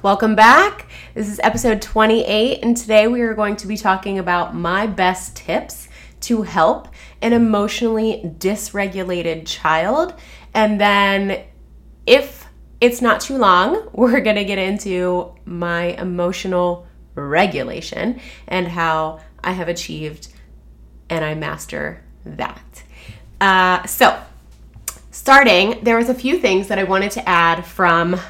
Welcome back. This is episode 28, and today we are going to be talking about my best tips to help an emotionally dysregulated child. And then, if it's not too long, we're going to get into my emotional regulation and how I have achieved and I master that. Uh, so, starting, there was a few things that I wanted to add from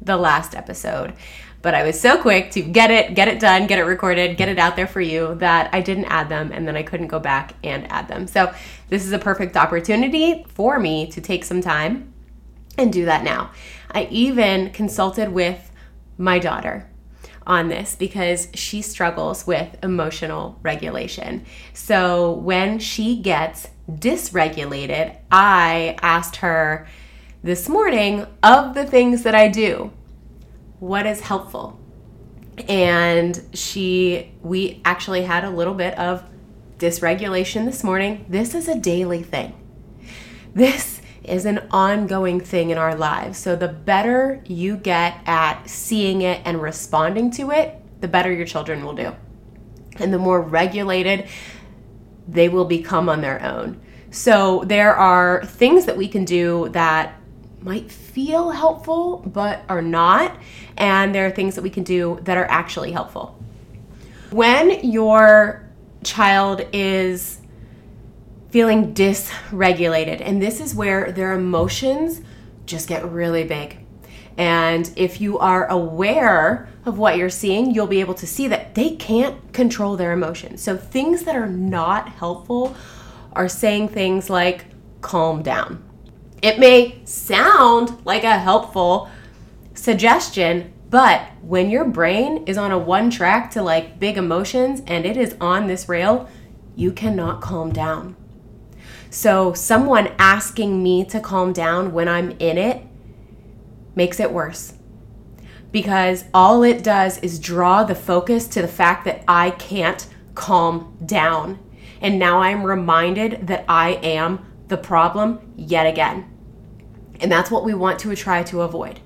the last episode. But I was so quick to get it, get it done, get it recorded, get it out there for you that I didn't add them and then I couldn't go back and add them. So, this is a perfect opportunity for me to take some time and do that now. I even consulted with my daughter on this because she struggles with emotional regulation. So when she gets dysregulated, I asked her this morning of the things that I do, what is helpful? And she, we actually had a little bit of dysregulation this morning. This is a daily thing. This is an ongoing thing in our lives. So the better you get at seeing it and responding to it, the better your children will do. And the more regulated they will become on their own. So there are things that we can do that might feel helpful but are not. And there are things that we can do that are actually helpful. When your child is feeling dysregulated. And this is where their emotions just get really big. And if you are aware of what you're seeing, you'll be able to see that they can't control their emotions. So, things that are not helpful are saying things like, calm down. It may sound like a helpful suggestion, but when your brain is on a one track to like big emotions and it is on this rail, you cannot calm down. So, someone asking me to calm down when I'm in it makes it worse. Because all it does is draw the focus to the fact that I can't calm down. And now I'm reminded that I am the problem yet again. And that's what we want to try to avoid.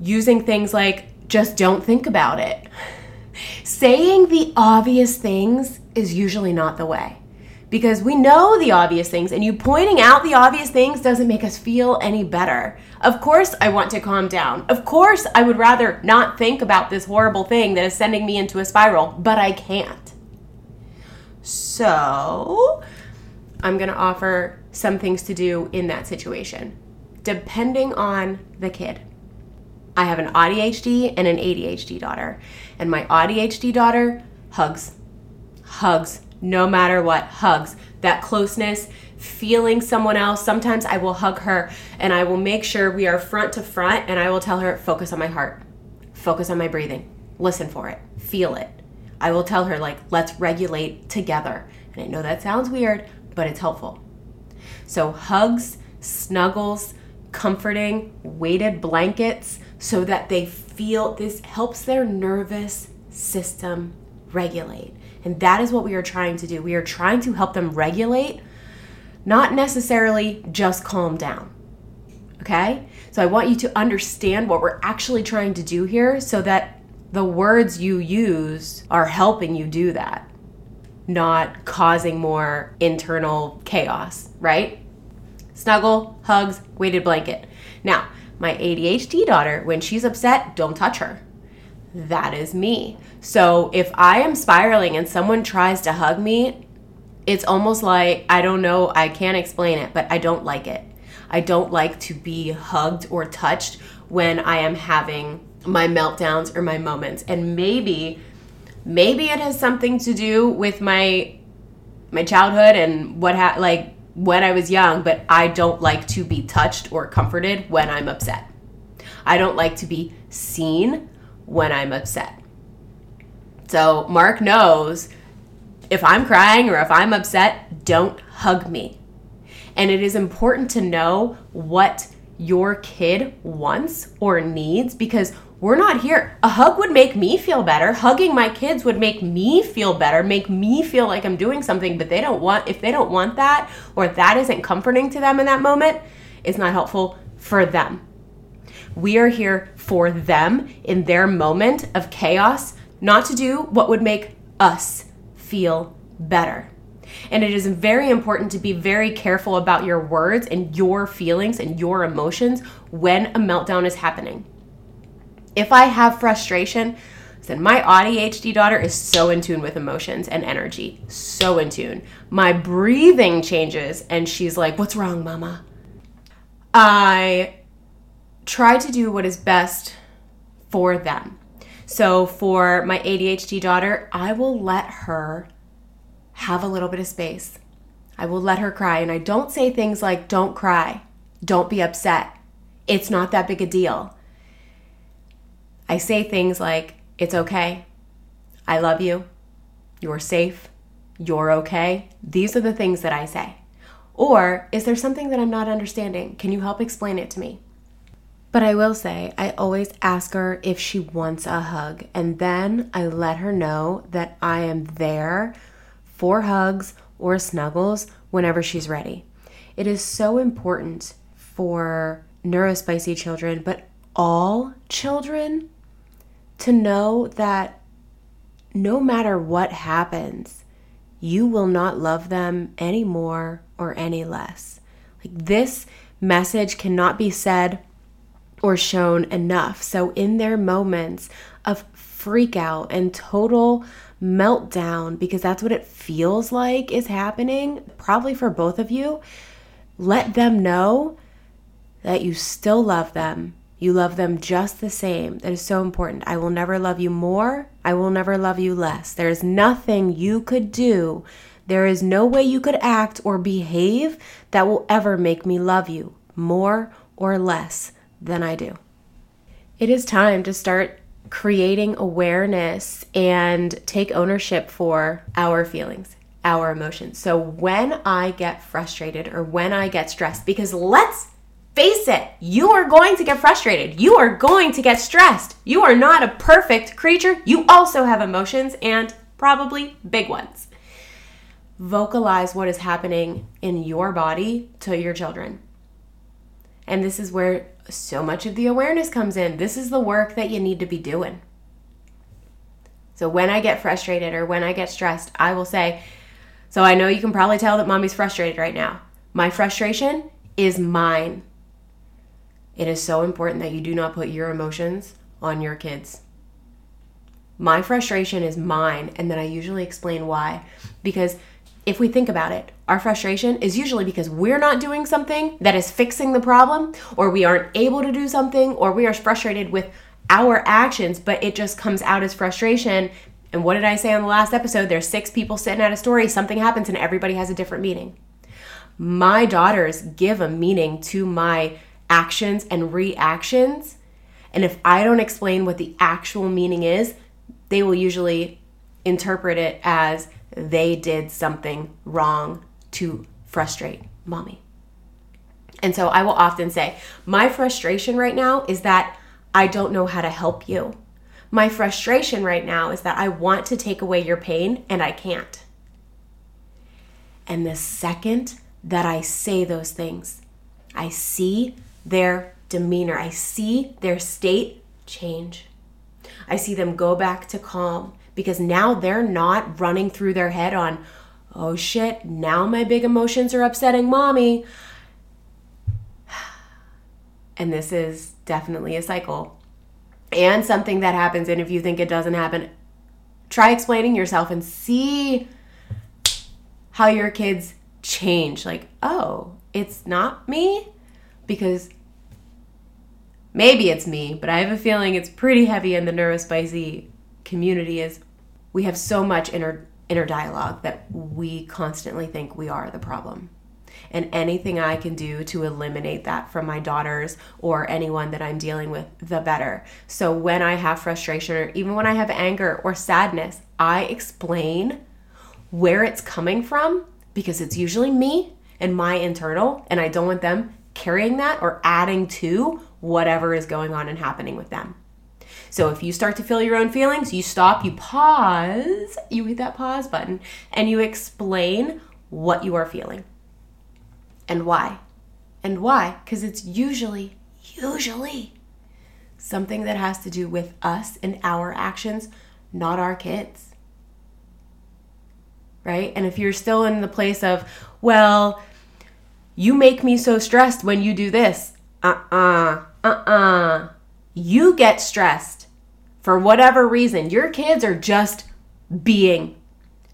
Using things like just don't think about it. Saying the obvious things is usually not the way because we know the obvious things, and you pointing out the obvious things doesn't make us feel any better. Of course, I want to calm down. Of course, I would rather not think about this horrible thing that is sending me into a spiral, but I can't. So, I'm going to offer some things to do in that situation, depending on the kid. I have an ADHD and an ADHD daughter, and my ADHD daughter hugs, hugs, no matter what, hugs, that closeness, feeling someone else. Sometimes I will hug her and I will make sure we are front to front and I will tell her, focus on my heart, focus on my breathing, listen for it, feel it. I will tell her, like, let's regulate together. And I know that sounds weird, but it's helpful. So, hugs, snuggles, comforting, weighted blankets so that they feel this helps their nervous system regulate. And that is what we are trying to do. We are trying to help them regulate, not necessarily just calm down. Okay? So I want you to understand what we're actually trying to do here so that the words you use are helping you do that, not causing more internal chaos, right? Snuggle, hugs, weighted blanket. Now, my ADHD daughter, when she's upset, don't touch her that is me. So if I am spiraling and someone tries to hug me, it's almost like I don't know, I can't explain it, but I don't like it. I don't like to be hugged or touched when I am having my meltdowns or my moments. And maybe maybe it has something to do with my my childhood and what ha- like when I was young, but I don't like to be touched or comforted when I'm upset. I don't like to be seen when I'm upset. So Mark knows if I'm crying or if I'm upset, don't hug me. And it is important to know what your kid wants or needs because we're not here. A hug would make me feel better. Hugging my kids would make me feel better, make me feel like I'm doing something, but they don't want if they don't want that or that isn't comforting to them in that moment, it's not helpful for them. We are here for them in their moment of chaos, not to do what would make us feel better. And it is very important to be very careful about your words and your feelings and your emotions when a meltdown is happening. If I have frustration, then my ADHD daughter is so in tune with emotions and energy, so in tune. My breathing changes and she's like, What's wrong, mama? I try to do what is best for them. So for my ADHD daughter, I will let her have a little bit of space. I will let her cry. And I don't say things like, don't cry, don't be upset. It's not that big a deal. I say things like, it's okay. I love you. You're safe. You're okay. These are the things that I say. Or, is there something that I'm not understanding? Can you help explain it to me? But I will say, I always ask her if she wants a hug, and then I let her know that I am there for hugs or snuggles whenever she's ready. It is so important for neurospicy children, but all children, to know that no matter what happens, you will not love them any more or any less. Like this message cannot be said or shown enough. So, in their moments of freak out and total meltdown, because that's what it feels like is happening, probably for both of you, let them know that you still love them. You love them just the same. That is so important. I will never love you more. I will never love you less. There is nothing you could do. There is no way you could act or behave that will ever make me love you more or less than I do. It is time to start creating awareness and take ownership for our feelings, our emotions. So when I get frustrated or when I get stressed, because let's face it, you are going to get frustrated. You are going to get stressed. You are not a perfect creature. You also have emotions and probably big ones. Vocalize what is happening in your body to your children. And this is where so much of the awareness comes in. This is the work that you need to be doing. So when I get frustrated or when I get stressed, I will say, So I know you can probably tell that mommy's frustrated right now. My frustration is mine. It is so important that you do not put your emotions on your kids. My frustration is mine, and then I usually explain why. Because if we think about it, our frustration is usually because we're not doing something that is fixing the problem, or we aren't able to do something, or we are frustrated with our actions, but it just comes out as frustration. And what did I say on the last episode? There's six people sitting at a story, something happens, and everybody has a different meaning. My daughters give a meaning to my actions and reactions. And if I don't explain what the actual meaning is, they will usually interpret it as they did something wrong to frustrate mommy. And so I will often say, My frustration right now is that I don't know how to help you. My frustration right now is that I want to take away your pain and I can't. And the second that I say those things, I see their demeanor, I see their state change. I see them go back to calm because now they're not running through their head on, oh shit, now my big emotions are upsetting mommy. And this is definitely a cycle and something that happens. And if you think it doesn't happen, try explaining yourself and see how your kids change. Like, oh, it's not me because maybe it's me, but I have a feeling it's pretty heavy in the neurospicy community is we have so much inner inner dialogue that we constantly think we are the problem. And anything I can do to eliminate that from my daughters or anyone that I'm dealing with, the better. So when I have frustration or even when I have anger or sadness, I explain where it's coming from because it's usually me and my internal, and I don't want them carrying that or adding to whatever is going on and happening with them. So if you start to feel your own feelings, you stop, you pause, you hit that pause button, and you explain what you are feeling and why. And why? Because it's usually, usually something that has to do with us and our actions, not our kids. Right? And if you're still in the place of, well, you make me so stressed when you do this. Uh uh-uh, uh, uh uh. You get stressed for whatever reason. Your kids are just being,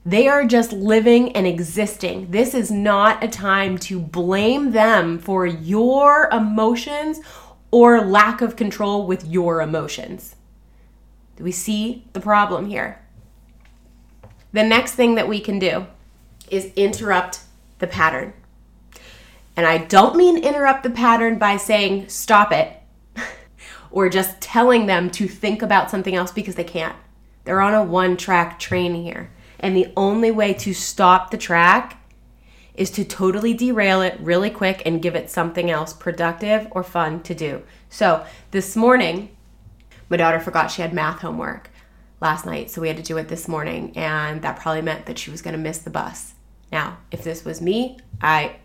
they are just living and existing. This is not a time to blame them for your emotions or lack of control with your emotions. Do we see the problem here? The next thing that we can do is interrupt the pattern. And I don't mean interrupt the pattern by saying stop it or just telling them to think about something else because they can't. They're on a one track train here. And the only way to stop the track is to totally derail it really quick and give it something else productive or fun to do. So this morning, my daughter forgot she had math homework last night, so we had to do it this morning, and that probably meant that she was to miss the bus. Now, if this was me, I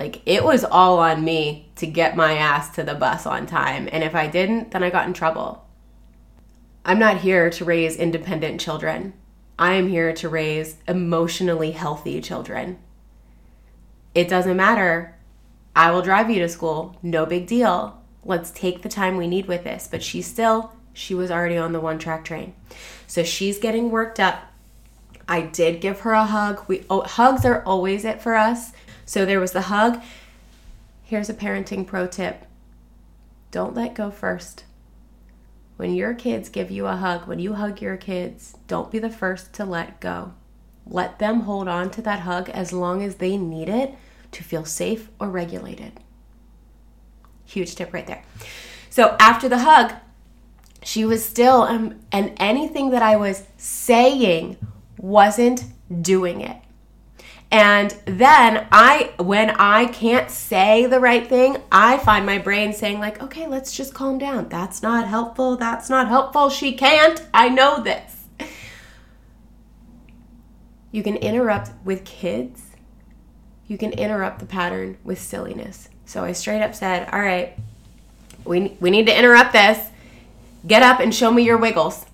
like it was all on me to get my ass to the bus on time, and if I didn't, then I got in trouble. I'm not here to raise independent children. I am here to raise emotionally healthy children. It doesn't matter. I will drive you to school. No big deal. Let's take the time we need with this. But she still, she was already on the one track train. So she's getting worked up. I did give her a hug. We oh, hugs are always it for us. So there was the hug. Here's a parenting pro tip. Don't let go first. When your kids give you a hug, when you hug your kids, don't be the first to let go. Let them hold on to that hug as long as they need it to feel safe or regulated. Huge tip right there. So after the hug, she was still, um, and anything that I was saying wasn't doing it. And then I, when I can't say the right thing, I find my brain saying, like, okay, let's just calm down. That's not helpful. That's not helpful. She can't. I know this. You can interrupt with kids. You can interrupt the pattern with silliness. So I straight up said, All right, we, we need to interrupt this. Get up and show me your wiggles.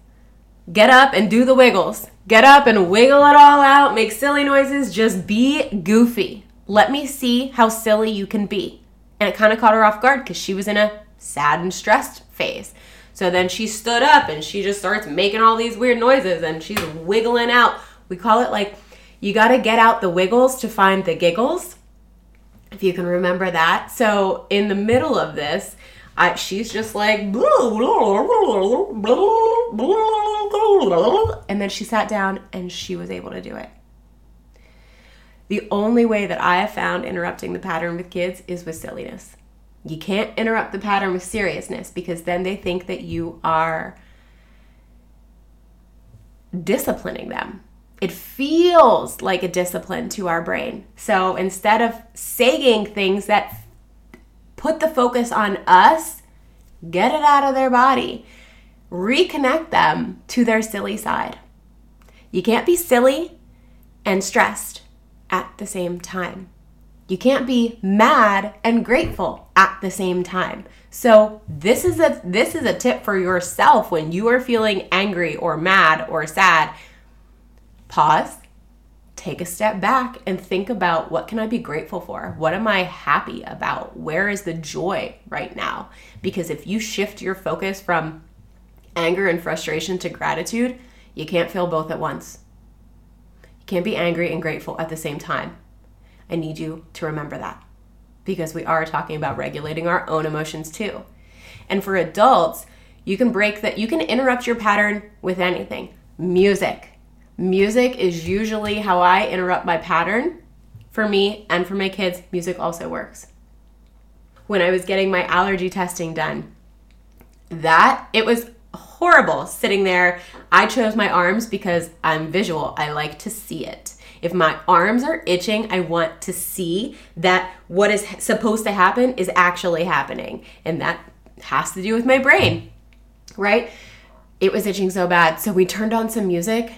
Get up and do the wiggles. Get up and wiggle it all out. Make silly noises. Just be goofy. Let me see how silly you can be. And it kind of caught her off guard because she was in a sad and stressed phase. So then she stood up and she just starts making all these weird noises and she's wiggling out we call it like you got to get out the wiggles to find the giggles. If you can remember that. So in the middle of this, I, she's just like, and then she sat down and she was able to do it. The only way that I have found interrupting the pattern with kids is with silliness. You can't interrupt the pattern with seriousness because then they think that you are disciplining them it feels like a discipline to our brain. So instead of saying things that put the focus on us, get it out of their body, reconnect them to their silly side. You can't be silly and stressed at the same time. You can't be mad and grateful at the same time. So this is a this is a tip for yourself when you are feeling angry or mad or sad pause, take a step back and think about what can I be grateful for? What am I happy about? Where is the joy right now? Because if you shift your focus from anger and frustration to gratitude, you can't feel both at once. You can't be angry and grateful at the same time. I need you to remember that because we are talking about regulating our own emotions too. And for adults, you can break that, you can interrupt your pattern with anything music, Music is usually how I interrupt my pattern. For me and for my kids, music also works. When I was getting my allergy testing done, that it was horrible sitting there. I chose my arms because I'm visual. I like to see it. If my arms are itching, I want to see that what is supposed to happen is actually happening. And that has to do with my brain, right? It was itching so bad. So we turned on some music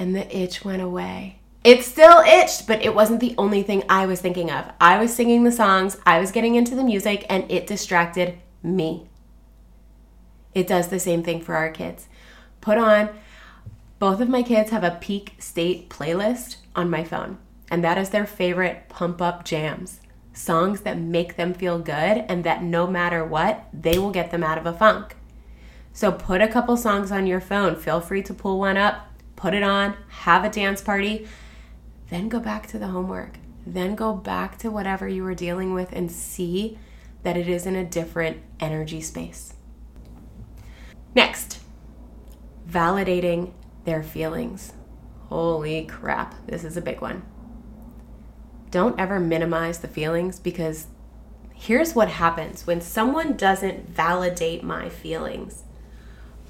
and the itch went away. It still itched, but it wasn't the only thing I was thinking of. I was singing the songs, I was getting into the music, and it distracted me. It does the same thing for our kids. Put on, both of my kids have a peak state playlist on my phone, and that is their favorite pump up jams. Songs that make them feel good and that no matter what, they will get them out of a funk. So put a couple songs on your phone. Feel free to pull one up, put it on, have a dance party, then go back to the homework. Then go back to whatever you were dealing with and see that it is in a different energy space. Next, validating their feelings. Holy crap, this is a big one. Don't ever minimize the feelings because here's what happens when someone doesn't validate my feelings.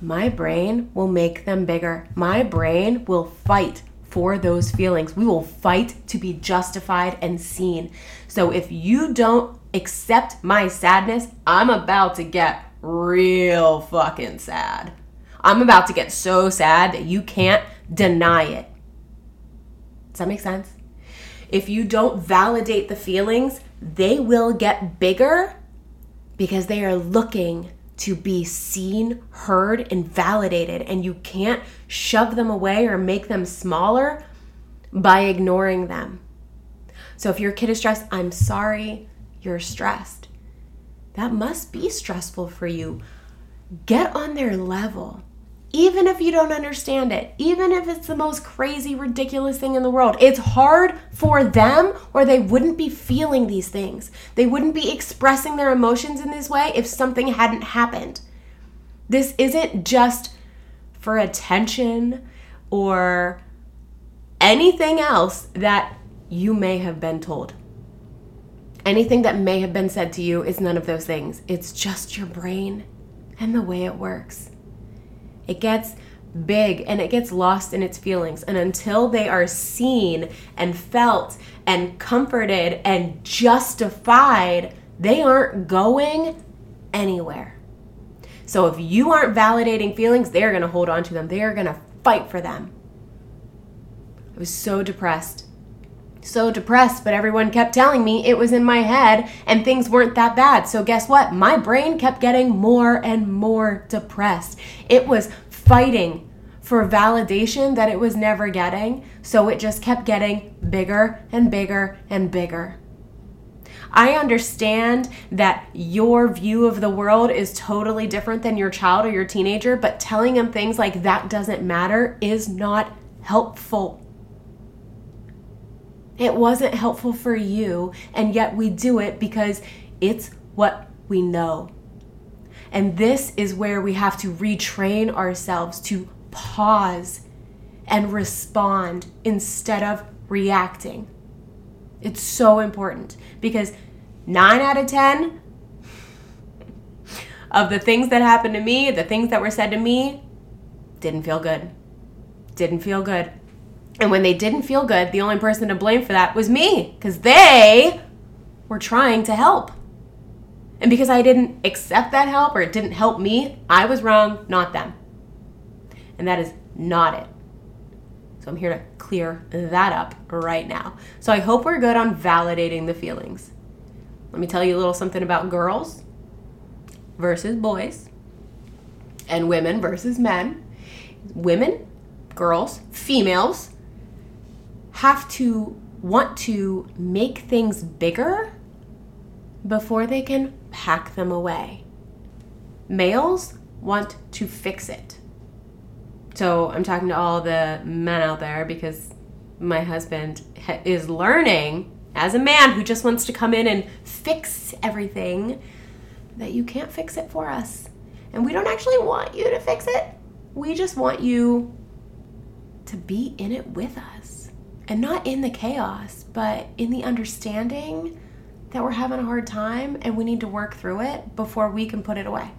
My brain will make them bigger. My brain will fight for those feelings. We will fight to be justified and seen. So if you don't accept my sadness, I'm about to get real fucking sad. I'm about to get so sad that you can't deny it. Does that make sense? If you don't validate the feelings, they will get bigger because they are looking to be seen, heard, and validated. And you can't shove them away or make them smaller by ignoring them. So if your kid is stressed, I'm sorry you're stressed. That must be stressful for you. Get on their level even if you don't understand it, even if it's the most crazy, ridiculous thing in the world. It's hard for them, or they wouldn't be feeling these things. They wouldn't be expressing their emotions in this way if something hadn't happened. This isn't just for attention or anything else that you may have been told. Anything that may have been said to you is none of those things. It's just your brain and the way it works. It gets big and it gets lost in its feelings. And until they are seen and felt and comforted and justified, they aren't going anywhere. So if you aren't validating feelings, they're going to hold on to them. They are going to fight for them. I was so depressed. So depressed, but everyone kept telling me it was in my head and things weren't that bad. So, guess what? My brain kept getting more and more depressed. It was fighting for validation that it was never getting. So it just kept getting bigger and bigger and bigger. I understand that your view of the world is totally different than your child or your teenager, but telling them things like that doesn't matter is not helpful. It wasn't helpful for you, and yet we do it because it's what we know. And this is where we have to retrain ourselves to pause and respond instead of reacting. It's so important because nine out of 10 of the things that happened to me, the things that were said to me, didn't feel good. Didn't feel good. And when they didn't feel good, the only person to blame for that was me because they were trying to help. And because I didn't accept that help or it didn't help me, I was wrong, not them. And that is not it. So I'm here to clear that up right now. So I hope we're good on validating the feelings. Let me tell you a little something about girls versus boys and women versus men. Women, girls, females have to want to make things bigger before they can pack them away. Males want to fix it. So I'm talking to all the men out there because my husband is learning as a man who just wants to come in and fix everything that you can't fix it for us. And we don't actually want you to fix it. We just want you to be in it with us. And not in the chaos, but in the understanding that we're having a hard time and we need to work through it before we can put it away.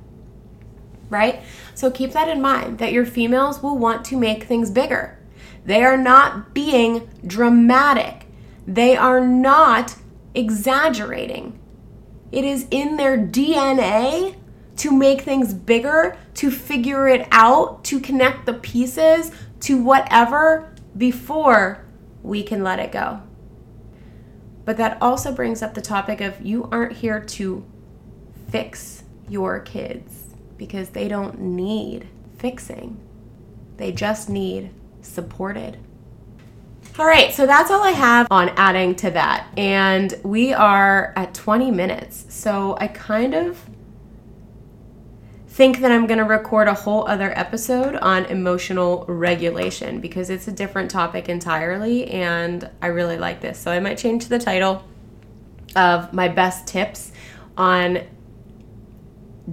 Right? So keep that in mind that your females will want to make things bigger. They are not being dramatic, they are not exaggerating. It is in their DNA to make things bigger, to figure it out, to connect the pieces to whatever before we can let it go. But that also brings up the topic of you aren't here to fix your kids because they don't need fixing. They just need supported. All right, so that's all I have on adding to that. And we are at 20 minutes. So I kind of think that I'm going to record a whole other episode on emotional regulation because it's a different topic entirely and I really like this. So I might change the title of my best tips on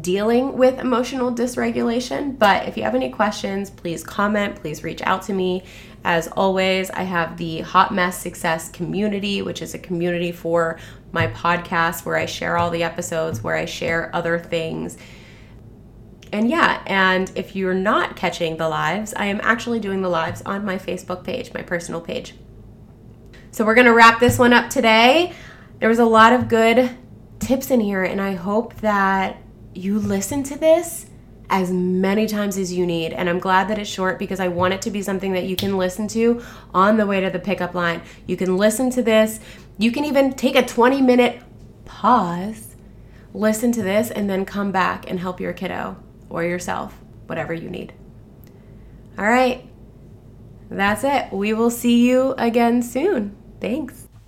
dealing with emotional dysregulation. But if you have any questions, please comment, please reach out to me. As always, I have the Hot Mess Success community, which is a community for my podcast where I share all the episodes, where I share other things and yeah, and if you're not catching the lives, I am actually doing the lives on my Facebook page, my personal page. So we're going to wrap this one up today. There was a lot of good tips in here, and I hope that you listen to this as many times as you need. And I'm glad that it's short because I want it to be something that you can listen to on the way to the pickup line. You can listen to this. You can even take a 20 minute pause, listen to this, and then come back and help your kiddo or yourself, whatever you need. All right, that's it. We will see you again soon. Thanks.